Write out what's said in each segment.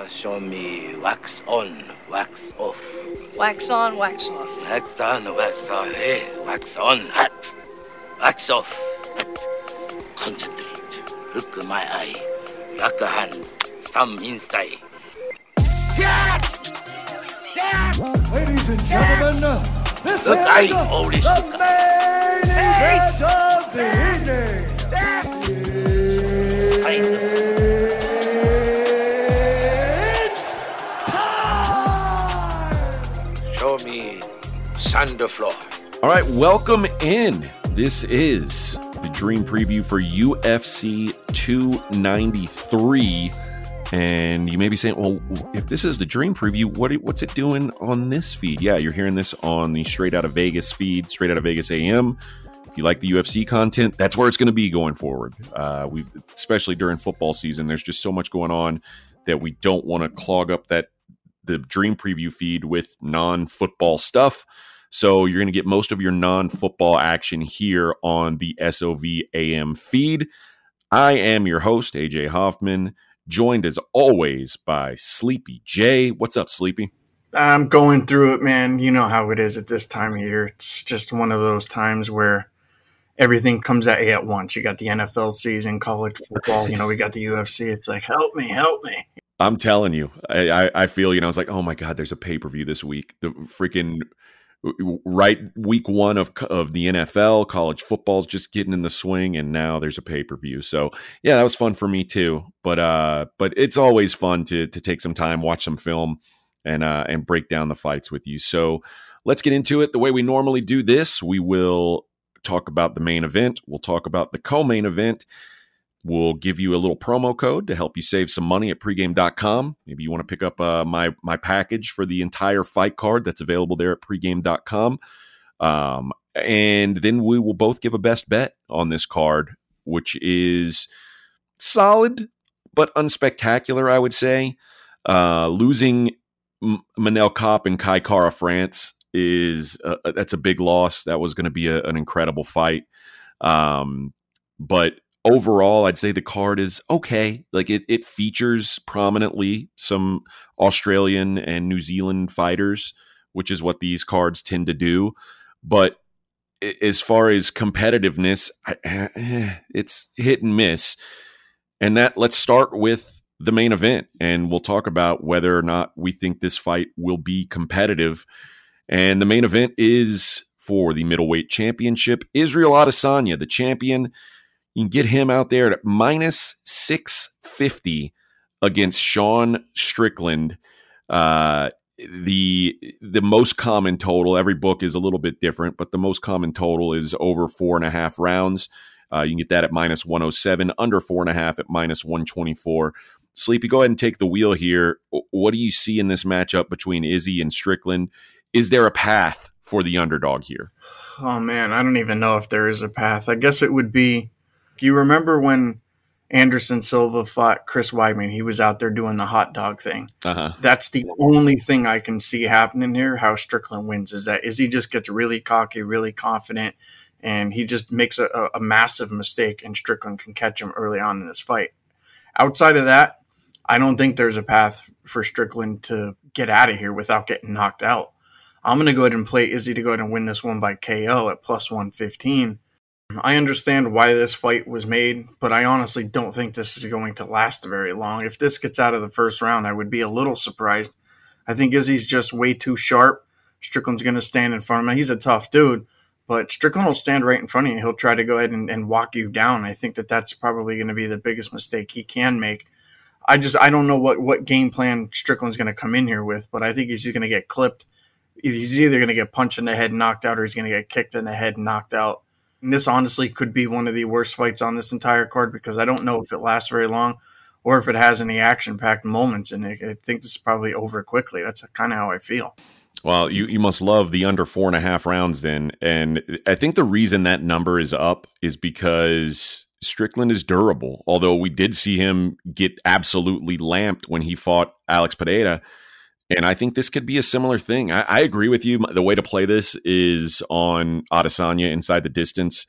Uh, show me wax on, wax off. Wax on, wax off. Wax on, wax off. Hey, wax on, hot. Wax off. Hot. Concentrate. Look my eye. Lock a hand. Thumb inside. Ladies and gentlemen, this Look, is I always the look main event of the evening. All right, welcome in. This is the dream preview for UFC 293. And you may be saying, well, if this is the dream preview, what what's it doing on this feed? Yeah, you're hearing this on the Straight Out of Vegas feed, Straight Out of Vegas AM. If you like the UFC content, that's where it's going to be going forward. Uh, we, especially during football season, there's just so much going on that we don't want to clog up that the dream preview feed with non-football stuff. So you're going to get most of your non-football action here on the SOV AM feed. I am your host AJ Hoffman, joined as always by Sleepy J. What's up, Sleepy? I'm going through it, man. You know how it is at this time of year. It's just one of those times where everything comes at you at once. You got the NFL season, college football, you know, we got the UFC. It's like, help me, help me. I'm telling you, I, I, I feel, you know, I was like, oh my God, there's a pay per view this week. The freaking right week one of of the NFL, college football's just getting in the swing, and now there's a pay per view. So yeah, that was fun for me too. But uh, but it's always fun to to take some time, watch some film, and uh, and break down the fights with you. So let's get into it the way we normally do this. We will talk about the main event. We'll talk about the co-main event. We'll give you a little promo code to help you save some money at pregame.com. Maybe you want to pick up uh, my my package for the entire fight card that's available there at pregame.com. Um, and then we will both give a best bet on this card, which is solid but unspectacular, I would say. Uh, losing M- Manel Kape and Kai Kara France is that's a big loss. That was going to be a, an incredible fight. Um, but overall, I'd say the card is okay. Like it, it features prominently some Australian and New Zealand fighters, which is what these cards tend to do. But as far as competitiveness, eh, it's hit and miss. And that let's start with the main event, and we'll talk about whether or not we think this fight will be competitive. And the main event is for the middleweight championship. Israel Adesanya, the champion, you can get him out there at minus 650 against Sean Strickland. Uh, the the most common total, every book is a little bit different, but the most common total is over four and a half rounds. Uh, you can get that at minus 107, under four and a half at minus 124. Sleepy, go ahead and take the wheel here. What do you see in this matchup between Izzy and Strickland? Is there a path for the underdog here? Oh man, I don't even know if there is a path. I guess it would be. You remember when Anderson Silva fought Chris Weidman? He was out there doing the hot dog thing. Uh-huh. That's the only thing I can see happening here. How Strickland wins is that is he just gets really cocky, really confident, and he just makes a, a massive mistake, and Strickland can catch him early on in this fight. Outside of that, I don't think there's a path for Strickland to get out of here without getting knocked out. I'm going to go ahead and play Izzy to go ahead and win this one by KO at plus 115. I understand why this fight was made, but I honestly don't think this is going to last very long. If this gets out of the first round, I would be a little surprised. I think Izzy's just way too sharp. Strickland's going to stand in front of him. He's a tough dude, but Strickland will stand right in front of you. He'll try to go ahead and, and walk you down. I think that that's probably going to be the biggest mistake he can make. I just I don't know what what game plan Strickland's going to come in here with, but I think he's just going to get clipped. He's either going to get punched in the head, knocked out, or he's going to get kicked in the head, knocked out. And this honestly could be one of the worst fights on this entire card because I don't know if it lasts very long or if it has any action packed moments. And I think this is probably over quickly. That's kind of how I feel. Well, you, you must love the under four and a half rounds then. And I think the reason that number is up is because Strickland is durable. Although we did see him get absolutely lamped when he fought Alex Pereira. And I think this could be a similar thing. I, I, agree with you. The way to play this is on Adesanya inside the distance.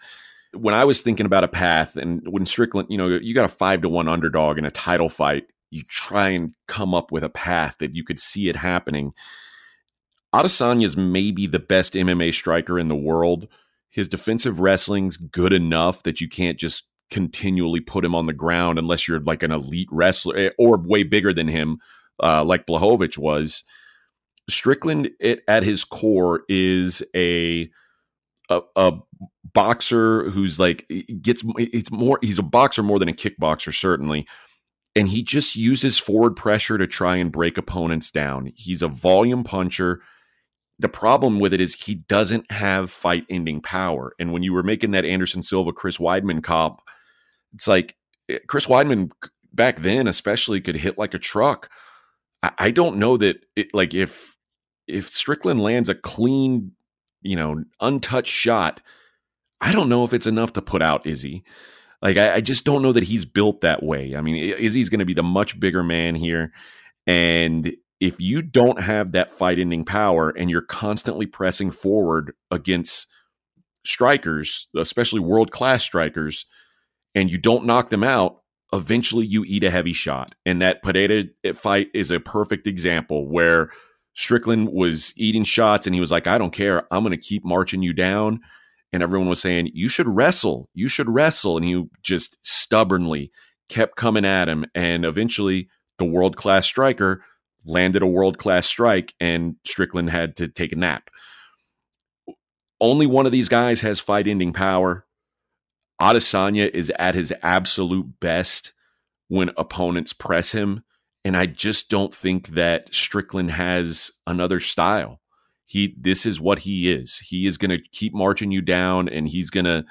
When I was thinking about a path, and when Strickland, you know, you got a five to one underdog in a title fight, you try and come up with a path that you could see it happening. Adesanya is maybe the best MMA striker in the world. His defensive wrestling's good enough that you can't just continually put him on the ground unless you're like an elite wrestler eh, or way bigger than him, uh, like Blachowicz was. Strickland, it, at his core, is a, a, a boxer who's like gets it's more. He's a boxer more than a kickboxer, certainly, and he just uses forward pressure to try and break opponents down. He's a volume puncher the problem with it is he doesn't have fight ending power. And when you were making that Anderson Silva, Chris Weidman cop, it's like eh, Chris Weidman back then, especially, could hit like a truck. I, don't know that it, like if if Strickland lands a clean, you know, untouched shot, I don't know if it's enough to put out Izzy. Like I, I just don't know that he's built that way. I mean, Izzy's going to be the much bigger man here, and if you don't have that fight ending power and you're constantly pressing forward against strikers, especially world class strikers, and you don't knock them out, eventually you eat a heavy shot. And that Pereira fight is a perfect example where Strickland was eating shots and he was like, I don't care. I'm going to keep marching you down. And everyone was saying, You should wrestle. You should wrestle. And he just stubbornly kept coming at him. And eventually, the world class striker landed a world class strike, and Strickland had to take a nap. Only one of these guys has fight ending power. Adesanya is at his absolute best when opponents press him. And I just don't think that Strickland has another style. He this is what he is. He is gonna keep marching you down and he's gonna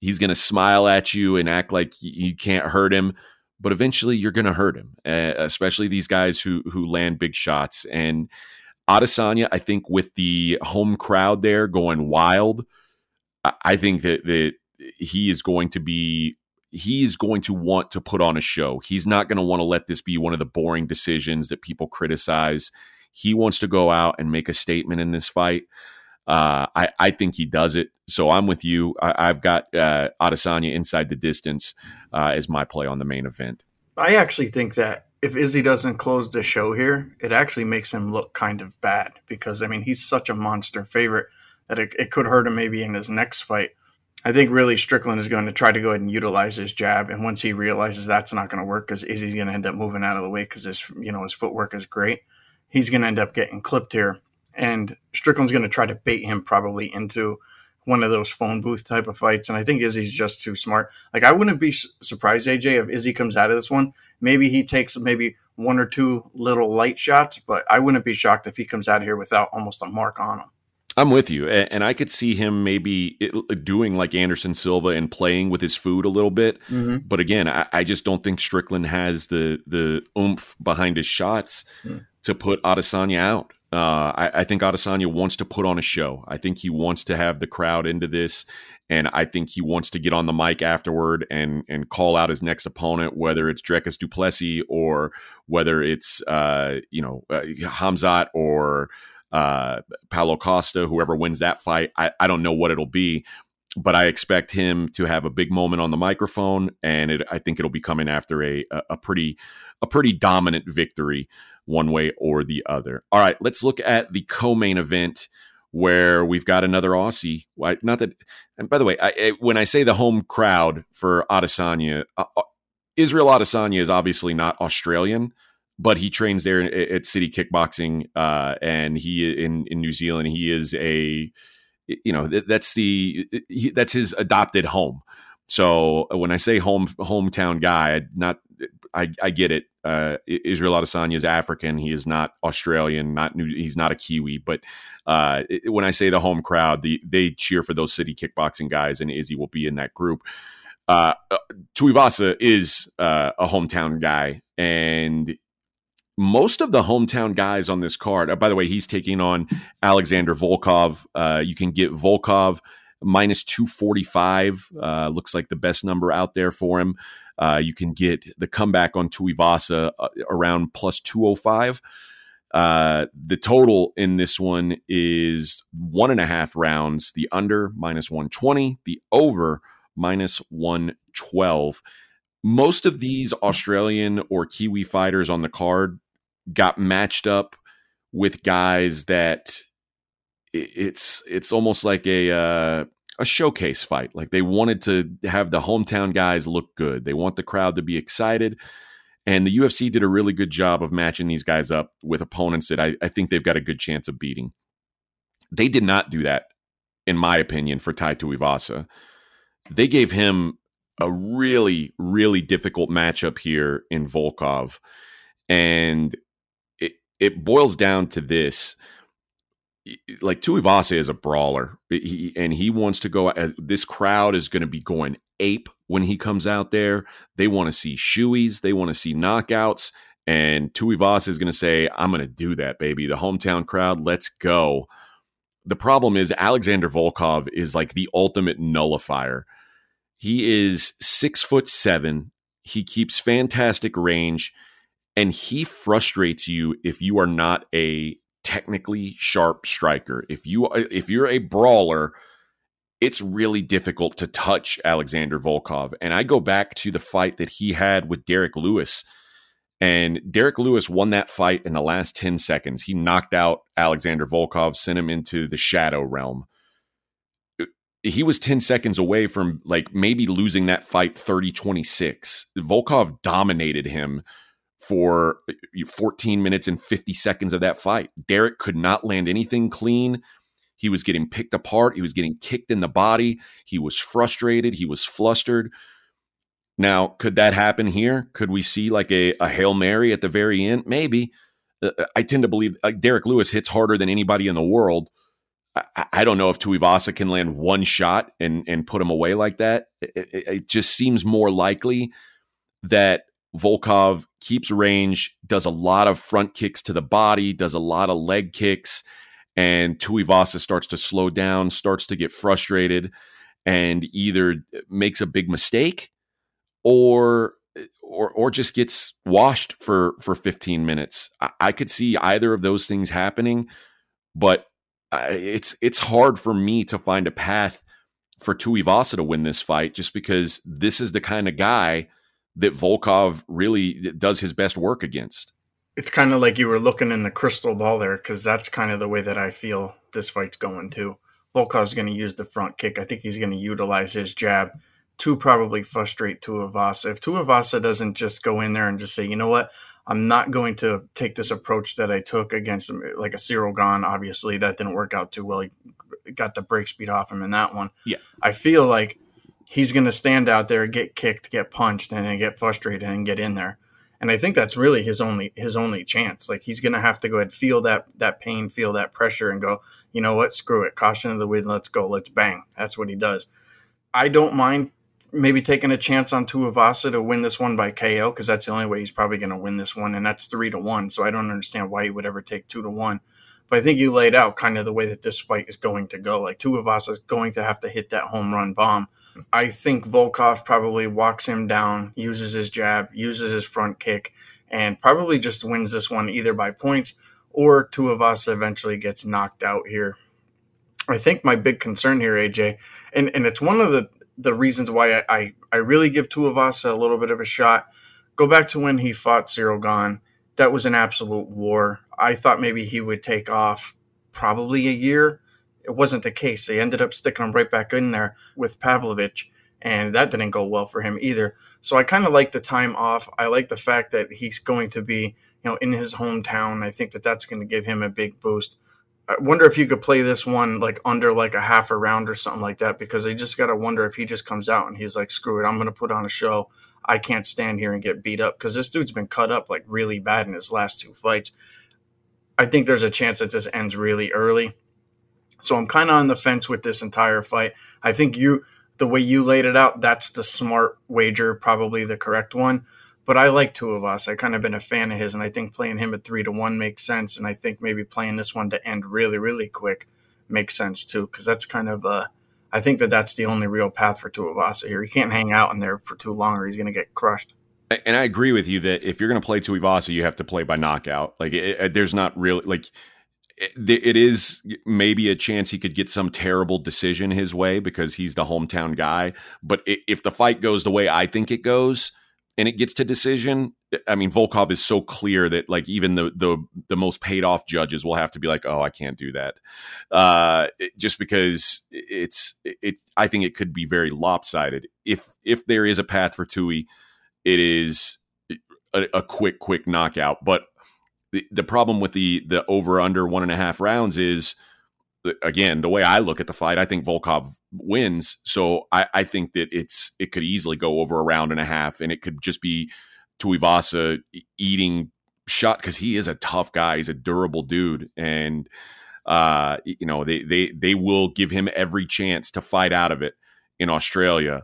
he's gonna smile at you and act like you can't hurt him but eventually you're going to hurt him, especially these guys who who land big shots. And Adesanya, I think, with the home crowd there going wild, I think that that he is going to be he is going to want to put on a show. He's not going to want to let this be one of the boring decisions that people criticize. He wants to go out and make a statement in this fight. Uh, I, I think he does it. So I'm with you. I, have got uh, Adesanya inside the distance uh, as my play on the main event. I actually think that if Izzy doesn't close the show here, it actually makes him look kind of bad because I mean he's such a monster favorite that it, it could hurt him maybe in his next fight. I think really Strickland is going to try to go ahead and utilize his jab, and once he realizes that's not going to work because Izzy's going to end up moving out of the way because his you know his footwork is great, he's going to end up getting clipped here and Strickland's going to try to bait him probably into one of those phone booth type of fights. And I think Izzy's just too smart. Like I wouldn't be surprised, AJ, if Izzy comes out of this one. Maybe he takes maybe one or two little light shots, but I wouldn't be shocked if he comes out here without almost a mark on him. I'm with you, and I could see him maybe doing like Anderson Silva and playing with his food a little bit. Mm-hmm. But again, I, just don't think Strickland has the the oomph behind his shots mm. to put Adesanya out. Uh, I, I, think Adesanya wants to put on a show. I think he wants to have the crowd into this, and I think he wants to get on the mic afterward and and call out his next opponent, whether it's Dricus Du Plessis or whether it's uh, you know uh, Hamzat or uh, Paulo Costa, whoever wins that fight. I, I don't know what it'll be, but I expect him to have a big moment on the microphone, and it, I think it'll be coming after a, a pretty a pretty dominant victory one way or the other. All right, let's look at the co-main event where we've got another Aussie. Not that, and by the way, I, when I say the home crowd for Adesanya, uh, uh, Israel Adesanya is obviously not Australian, but he trains there at City Kickboxing, uh, and he in in New Zealand. He is a, you know, that's the he, that's his adopted home. So when I say home hometown guy, not I, I get it. Uh, Israel Adesanya is African. He is not Australian. Not new, he's not a Kiwi. But uh, when I say the home crowd, the, they cheer for those city kickboxing guys, and Izzy will be in that group. Uh, uh Tuivasa is uh, a hometown guy, and most of the hometown guys on this card. Uh, by the way, he's taking on Alexander Volkov. Uh, you can get Volkov minus 245. Uh, looks like the best number out there for him. Uh, you can get the comeback on Tuivasa uh, around plus 205. Uh, the total in this one is one and a half rounds. The under minus 120, the over minus 112. most of these Australian or Kiwi fighters on the card got matched up with guys that it's it's almost like a uh, a showcase fight. Like they wanted to have the hometown guys look good. They want the crowd to be excited. And the UFC did a really good job of matching these guys up with opponents that I, I think they've got a good chance of beating. They did not do that, in my opinion, for Tai Tuivasa. They gave him a really, really difficult matchup here in Volkov. And it, boils down to this like Tuivasa is a brawler, he, and he wants to go. This crowd is going to be going ape when he comes out there. They want to see shoeies, they want to see knockouts, and Tuivasa is going to say, "I'm going to do that, baby." The hometown crowd, let's go. The problem is Alexander Volkov is like the ultimate nullifier. He is six foot seven. He keeps fantastic range, and he frustrates you if you are not a technically sharp striker. If you if you're a brawler, it's really difficult to touch Alexander Volkov. And I go back to the fight that he had with Derrick Lewis. And Derrick Lewis won that fight in the last 10 seconds. He knocked out Alexander Volkov, sent him into the shadow realm. He was 10 seconds away from like maybe losing that fight 30 26. Volkov dominated him for uh, 14 minutes and 50 seconds of that fight. Derrick could not land anything clean. He was getting picked apart. He was getting kicked in the body. He was frustrated. He was flustered. Now, could that happen here? Could we see like a, a Hail Mary at the very end? Maybe. Uh, uh I tend to believe uh, Derrick Lewis hits harder than anybody in the world. I, I, don't know if Tuivasa can land one shot and, and put him away like that. It, it, it just seems more likely that Volkov keeps range, does a lot of front kicks to the body, does a lot of leg kicks, and Tuivasa starts to slow down, starts to get frustrated, and either makes a big mistake or or or just gets washed for for 15 minutes. I, I could see either of those things happening, but uh, it's it's hard for me to find a path for Tuivasa to win this fight just because this is the kind of guy that Volkov really does his best work against. It's kind of like you were looking in the crystal ball there because that's kind of the way that I feel this fight's going too. Volkov's going to use the front kick. I think he's going to utilize his jab to probably frustrate Tuivasa. If Tuivasa doesn't just go in there and just say, you know what, I'm not going to take this approach that I took against him, like a Ciryl Gane. Obviously, that didn't work out too well. He got the break speed off him in that one. Yeah, I feel like he's going to stand out there, get kicked, get punched, and get frustrated and get in there. And I think that's really his only his only chance. Like he's going to have to go ahead, and feel that that pain, feel that pressure, and go. You know what? Screw it. Caution of the wind. Let's go. Let's bang. That's what he does. I don't mind maybe taking a chance on Tuivasa to win this one by KO because that's the only way he's probably going to win this one, and that's three to one. So I don't understand why he would ever take two to one. But I think you laid out kind of the way that this fight is going to go. Like Tuivasa is going to have to hit that home run bomb I think Volkov probably walks him down, uses his jab, uses his front kick, and probably just wins this one either by points or Tuivasa eventually gets knocked out here. I think my big concern here, AJ, and, and it's one of the, the reasons why I, I, I really give Tuivasa a little bit of a shot. Go back to when he fought Ciryl Gane. That was an absolute war. I thought maybe he would take off probably a year it wasn't the case. They ended up sticking him right back in there with Pavlovich, and that didn't go well for him either. So I kind of like the time off. I like the fact that he's going to be, you know, in his hometown. I think that that's going to give him a big boost. I wonder if you could play this one like under like a half a round or something like that because I just got to wonder if he just comes out and he's like, screw it, I'm going to put on a show. I can't stand here and get beat up because this dude's been cut up like really bad in his last two fights. I think there's a chance that this ends really early. So I'm kind of on the fence with this entire fight. I think you, the way you laid it out, that's the smart wager, probably the correct one. But I like Tuivasa. I kind of been a fan of his, and I think playing him at three to one makes sense. And I think maybe playing this one to end really, really quick makes sense too, because that's kind of uh, I think that that's the only real path for Tuivasa here. He can't hang out in there for too long, or he's going to get crushed. And I agree with you that if you're going to play Tuivasa, you have to play by knockout. Like it, it, there's not really like it is maybe a chance he could get some terrible decision his way because he's the hometown guy. But if the fight goes the way I think it goes, and it gets to decision, I mean, Volkov is so clear that like even the the the most paid off judges will have to be like, oh, I can't do that, uh, just because it's it. I think it could be very lopsided if if there is a path for Tui, it is a, a quick quick knockout. But the, the problem with the the over under one and a half rounds is again, the way I look at the fight, I think Volkov wins. So I, I, think that it's it could easily go over a round and a half, and it could just be Tuivasa eating shot because he is a tough guy. He's a durable dude, and uh, you know they they they will give him every chance to fight out of it in Australia,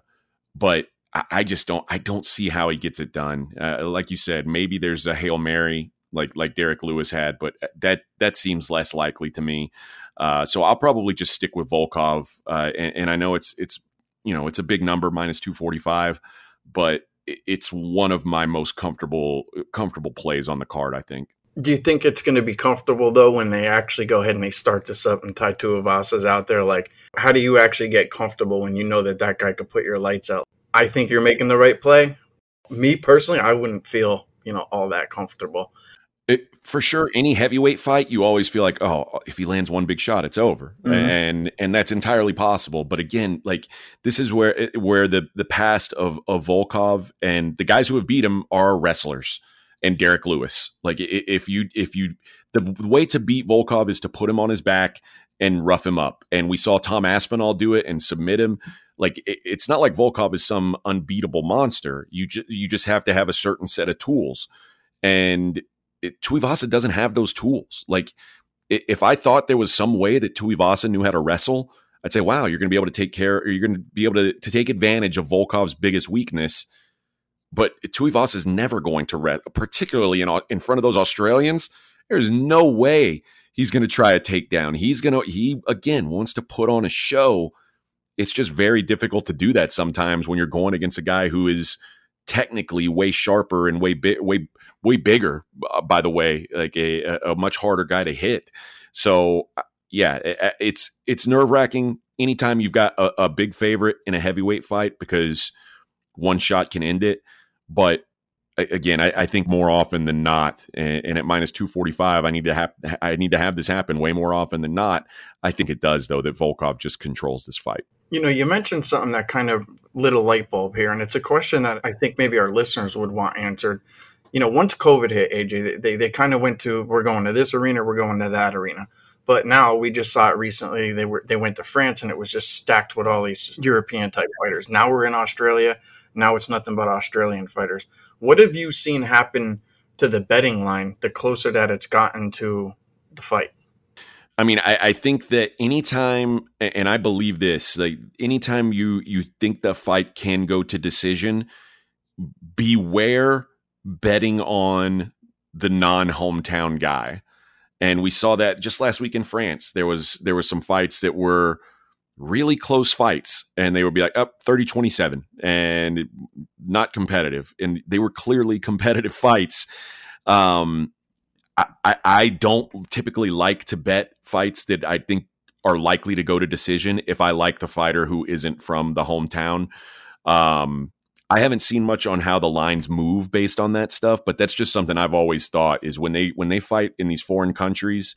but. I, I just don't. I don't see how he gets it done. Uh, like you said, maybe there's a hail mary like like Derrick Lewis had, but that that seems less likely to me. Uh, so I'll probably just stick with Volkov, uh, and, and, I know it's it's you know it's a big number minus two forty five, but it's one of my most comfortable comfortable plays on the card. I think. Do you think it's going to be comfortable though when they actually go ahead and they start this up and Tai Tuivasa's out there? Like, how do you actually get comfortable when you know that that guy could put your lights out? I think you're making the right play. Me personally, I wouldn't feel you know all that comfortable. It, for sure, any heavyweight fight, you always feel like, oh, if he lands one big shot, it's over, mm-hmm. and and that's entirely possible. But again, like this is where eh, where the the past of of Volkov and the guys who have beat him are wrestlers and Derrick Lewis. Like if you if you the way to beat Volkov is to put him on his back and rough him up, and we saw Tom Aspinall do it and submit him. Like it, it's not like Volkov is some unbeatable monster. You just you just have to have a certain set of tools and it, Tuivasa doesn't have those tools. Like if I thought there was some way that Tuivasa knew how to wrestle, I'd say, wow, you're going to be able to take care, or you're going to be able to, to take advantage of Volkov's biggest weakness. But Tuivasa is never going to, re- particularly in in front of those Australians. There's no way he's going to try a takedown. He's going to he again wants to put on a show. It's just very difficult to do that sometimes when you're going against a guy who is technically way sharper and way bi- way way bigger. Uh, by the way, like a, a much harder guy to hit. So uh, yeah, it's it's nerve wracking anytime you've got a, a, big favorite in a heavyweight fight because one shot can end it. But again, I, I think more often than not, and, and, at minus two forty five, I need to have I need to have this happen way more often than not. I think it does though that Volkov just controls this fight. You know, you mentioned something that kind of lit a light bulb here, and it's a question that I think maybe our listeners would want answered. You know, once COVID hit, AJ, they, they kind of went to we're going to this arena, we're going to that arena. But now we just saw it recently. They were they went to France and it was just stacked with all these European type fighters. Now we're in Australia. Now it's nothing but Australian fighters. What have you seen happen to the betting line the closer that it's gotten to the fight? I mean, I, I, think that anytime, and I believe this, like anytime you you think the fight can go to decision, beware betting on the non-hometown guy. And we saw that just last week in France. There was there was some fights that were really close fights and they would be like up oh, 30 27 and not competitive and they were clearly competitive fights um I, I don't typically like to bet fights that I think are likely to go to decision if I like the fighter who isn't from the hometown. Um, I haven't seen much on how the lines move based on that stuff, but that's just something I've always thought is when they when they fight in these foreign countries,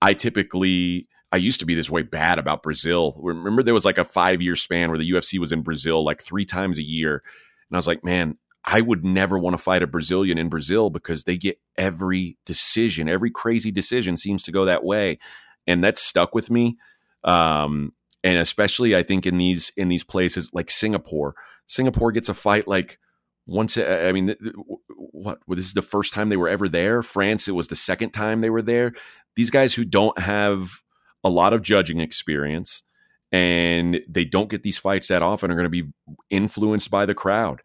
I typically I used to be this way bad about Brazil. Remember there was like a 5-year span where the UFC was in Brazil like 3 times a year. And I was like, man, I would never want to fight a Brazilian in Brazil because they get every decision, every crazy decision seems to go that way, and that's stuck with me. Um, and especially, I think in these in these places like Singapore, Singapore gets a fight like once. I mean, what? Well, this is the first time they were ever there. France, it was the second time they were there. These guys who don't have a lot of judging experience and they don't get these fights that often are going to be influenced by the crowd.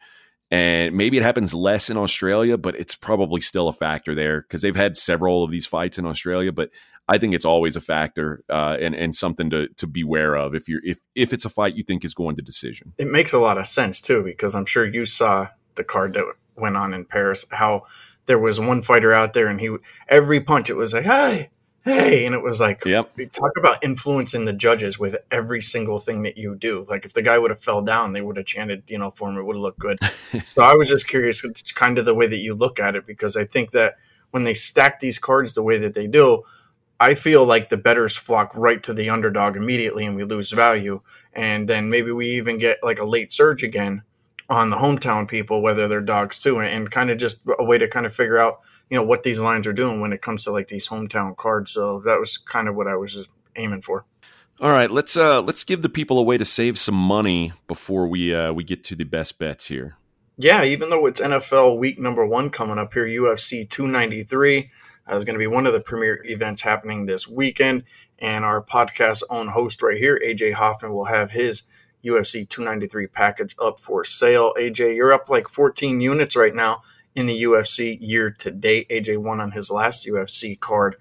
And maybe it happens less in Australia, but it's probably still a factor there because they've had several of these fights in Australia. But I think it's always a factor uh, and and something to to beware of if you're if if it's a fight you think is going to decision. It makes a lot of sense too because I'm sure you saw the card that went on in Paris. How there was one fighter out there and he every punch it was like hey hey, and it was like, Yep. talk about influencing the judges with every single thing that you do. Like if the guy would have fell down, they would have chanted, you know, for him. It would have looked good. so I was just curious, it's kind of the way that you look at it, because I think that when they stack these cards the way that they do, I feel like the betters flock right to the underdog immediately, and we lose value. And then maybe we even get like a late surge again on the hometown people, whether they're dogs too, and, and kind of just a way to kind of figure out you know what these lines are doing when it comes to like these hometown cards. So that was kind of what I was just aiming for. All right, let's uh let's give the people a way to save some money before we uh we get to the best bets here. Yeah, even though it's NFL week number one coming up here, UFC 293 uh, is going to be one of the premier events happening this weekend. And our podcast own host right here, AJ Hoffman, will have his UFC 293 package up for sale. AJ, you're up like 14 units right now in the UFC year to date. AJ won on his last UFC card.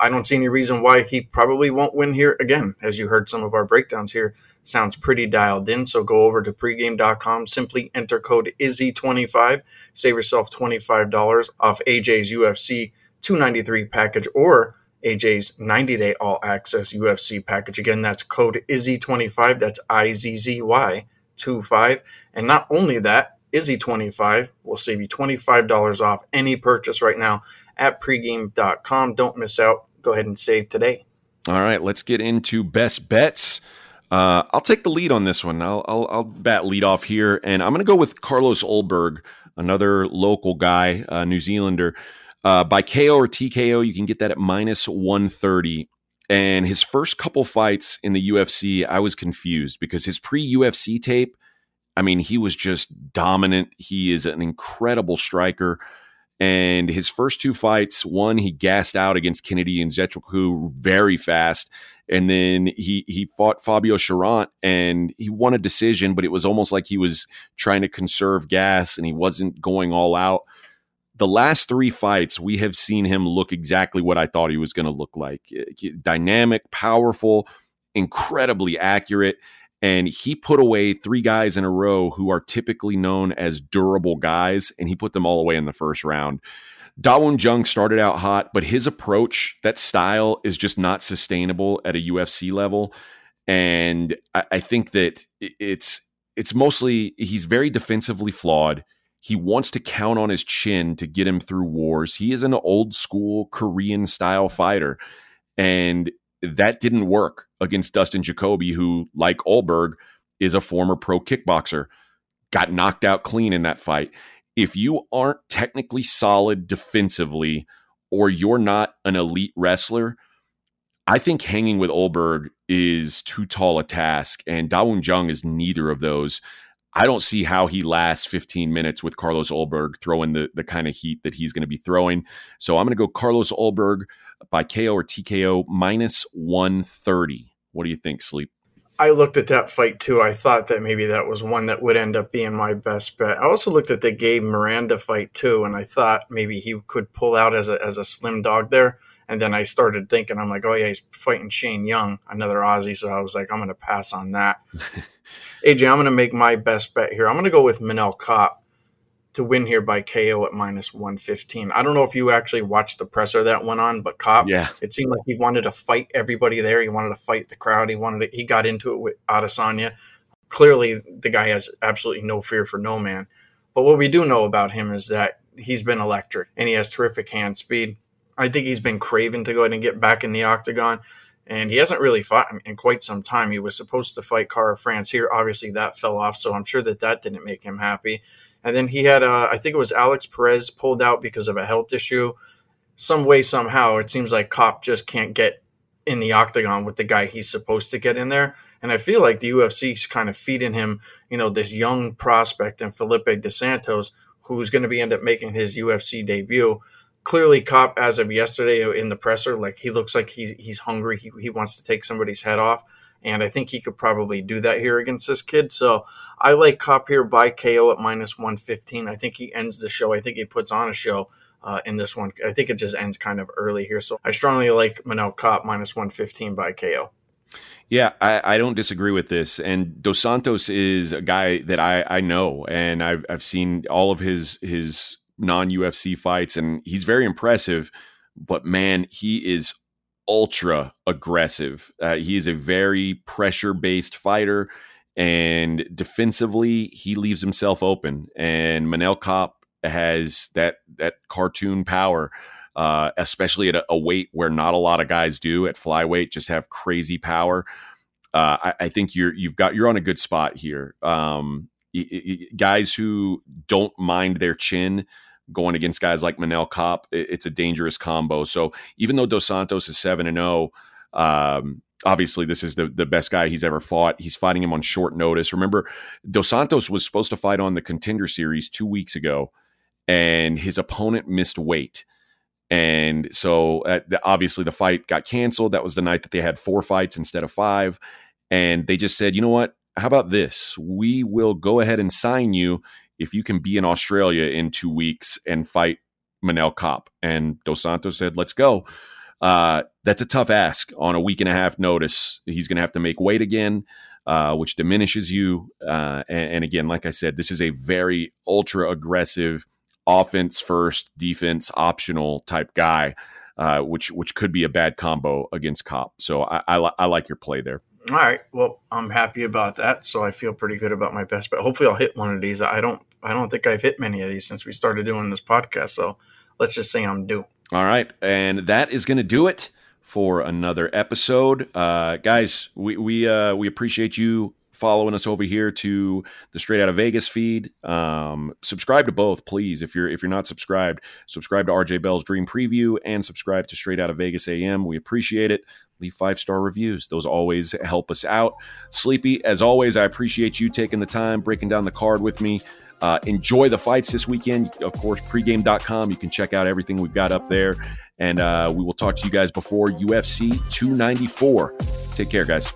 I don't see any reason why he probably won't win here again. As you heard some of our breakdowns here, sounds pretty dialed in. So go over to pregame.com, simply enter code IZZY25, save yourself $25 off AJ's UFC 293 package or AJ's 90 day all access UFC package. Again, that's code IZZY25, that's I Z Z Y 25. And not only that, Izzy25 will save you $25 off any purchase right now at pregame.com. Don't miss out. Go ahead and save today. All right, let's get into best bets. Uh, I'll take the lead on this one. I'll, I'll, I'll bat lead off here, and I'm going to go with Carlos Ulberg, another local guy, uh, New Zealander. Uh, by KO or TKO, you can get that at minus 130. And his first couple fights in the UFC, I was confused because his pre UFC tape – I mean, he was just dominant. He is an incredible striker. And his first two fights, one he gassed out against Kennedy Nzechukwu very fast, and then he he fought Fabio Cherant and he won a decision, but it was almost like he was trying to conserve gas and he wasn't going all out. The last three fights, we have seen him look exactly what I thought he was going to look like: dynamic, powerful, incredibly accurate and he put away three guys in a row who are typically known as durable guys, and he put them all away in the first round. Da Woon Jung started out hot, but his approach, that style, is just not sustainable at a UFC level. And I, I think that it's it's mostly he's very defensively flawed. He wants to count on his chin to get him through wars. He is an old school Korean style fighter. And that didn't work against Dustin Jacoby, who, like Ulberg, is a former pro kickboxer, got knocked out clean in that fight. If you aren't technically solid defensively or you're not an elite wrestler, I think hanging with Ulberg is too tall a task, and Da Woon Jung is neither of those. I don't see how he lasts 15 minutes with Carlos Ulberg throwing the, the kind of heat that he's going to be throwing. So I'm going to go Carlos Ulberg by KO or TKO minus 130. What do you think, Sleep? I looked at that fight too. I thought that maybe that was one that would end up being my best bet. I also looked at the Gabe Miranda fight too, and I thought maybe he could pull out as a, as a slim dog there. And then I started thinking, I'm like, oh yeah, he's fighting Shane Young, another Aussie. So I was like, I'm going to pass on that. AJ, I'm going to make my best bet here. I'm going to go with Manel Kape to win here by KO at minus 115. I don't know if you actually watched the presser that went on, but Kape, yeah. it seemed like he wanted to fight everybody there. He wanted to fight the crowd. He wanted to, he got into it with Adesanya. Clearly, the guy has absolutely no fear for no man. But what we do know about him is that he's been electric and he has terrific hand speed. I think he's been craving to go ahead and get back in the octagon and he hasn't really fought in quite some time. He was supposed to fight Kara-France here. Obviously, that fell off, so I'm sure that that didn't make him happy. And then he had, uh, I think it was Alex Perez pulled out because of a health issue. Some way, somehow, it seems like Kape just can't get in the octagon with the guy he's supposed to get in there. And I feel like the UFC's kind of feeding him, you know, this young prospect and Felipe Dos Santos, who's going to be end up making his UFC debut clearly Kape as of yesterday in the presser like he looks like he's he's hungry. He, he wants to take somebody's head off. And i think he could probably do that here against this kid. So i like Kape here by ko at minus 115 i think he ends the show. I think he puts on a show uh, in this one. I think it just ends kind of early here. So i strongly like Manel Kape minus 115 by ko yeah, I, I, don't disagree with this. And Dos Santos is a guy that I, I know, and I've I've seen all of his his non UFC fights, and he's very impressive. But man, he is ultra aggressive. Uh, he is a very pressure based fighter, and defensively, he leaves himself open. And Manel Kape has that that cartoon power. Uh, especially at a, a, weight where not a lot of guys do at flyweight, just have crazy power. Uh, I, I, think you're you've got you're on a good spot here. Um, y- y- guys who don't mind their chin going against guys like Manel Kape, it's a dangerous combo. So even though Dos Santos is seven and zero, oh, um, obviously this is the the best guy he's ever fought. He's fighting him on short notice. Remember, Dos Santos was supposed to fight on the Contender Series two weeks ago, and his opponent missed weight. And so, uh, obviously, the fight got canceled. That was the night that they had four fights instead of five. And they just said, you know what? How about this? We will go ahead and sign you if you can be in Australia in two weeks and fight Manel Kape. And Dos Santos said, let's go. Uh, that's a tough ask on a week and a half notice. He's going to have to make weight again, uh, which diminishes you. Uh, and, and, again, like I said, this is a very ultra aggressive offense first, defense optional type guy, uh, which which could be a bad combo against Kape. So I, I, I like your play there. All right. Well, I'm happy about that. So I feel pretty good about my best bet. Hopefully I'll hit one of these. I don't I don't think I've hit many of these since we started doing this podcast. So let's just say I'm due. All right. And that is going to do it for another episode. Uh, guys, we we uh, we appreciate you following us over here to the Straight Out of Vegas feed. Um, subscribe to both, please. If you're if you're not subscribed, subscribe to RJ Bell's Dream Preview and subscribe to Straight Out of Vegas AM. We appreciate it. Leave five star reviews; those always help us out. Sleepy, as always, I appreciate you taking the time breaking down the card with me. Uh, enjoy the fights this weekend. Of course, pregame.com. You can check out everything we've got up there. And uh, we will talk to you guys before UFC 294. Take care, guys.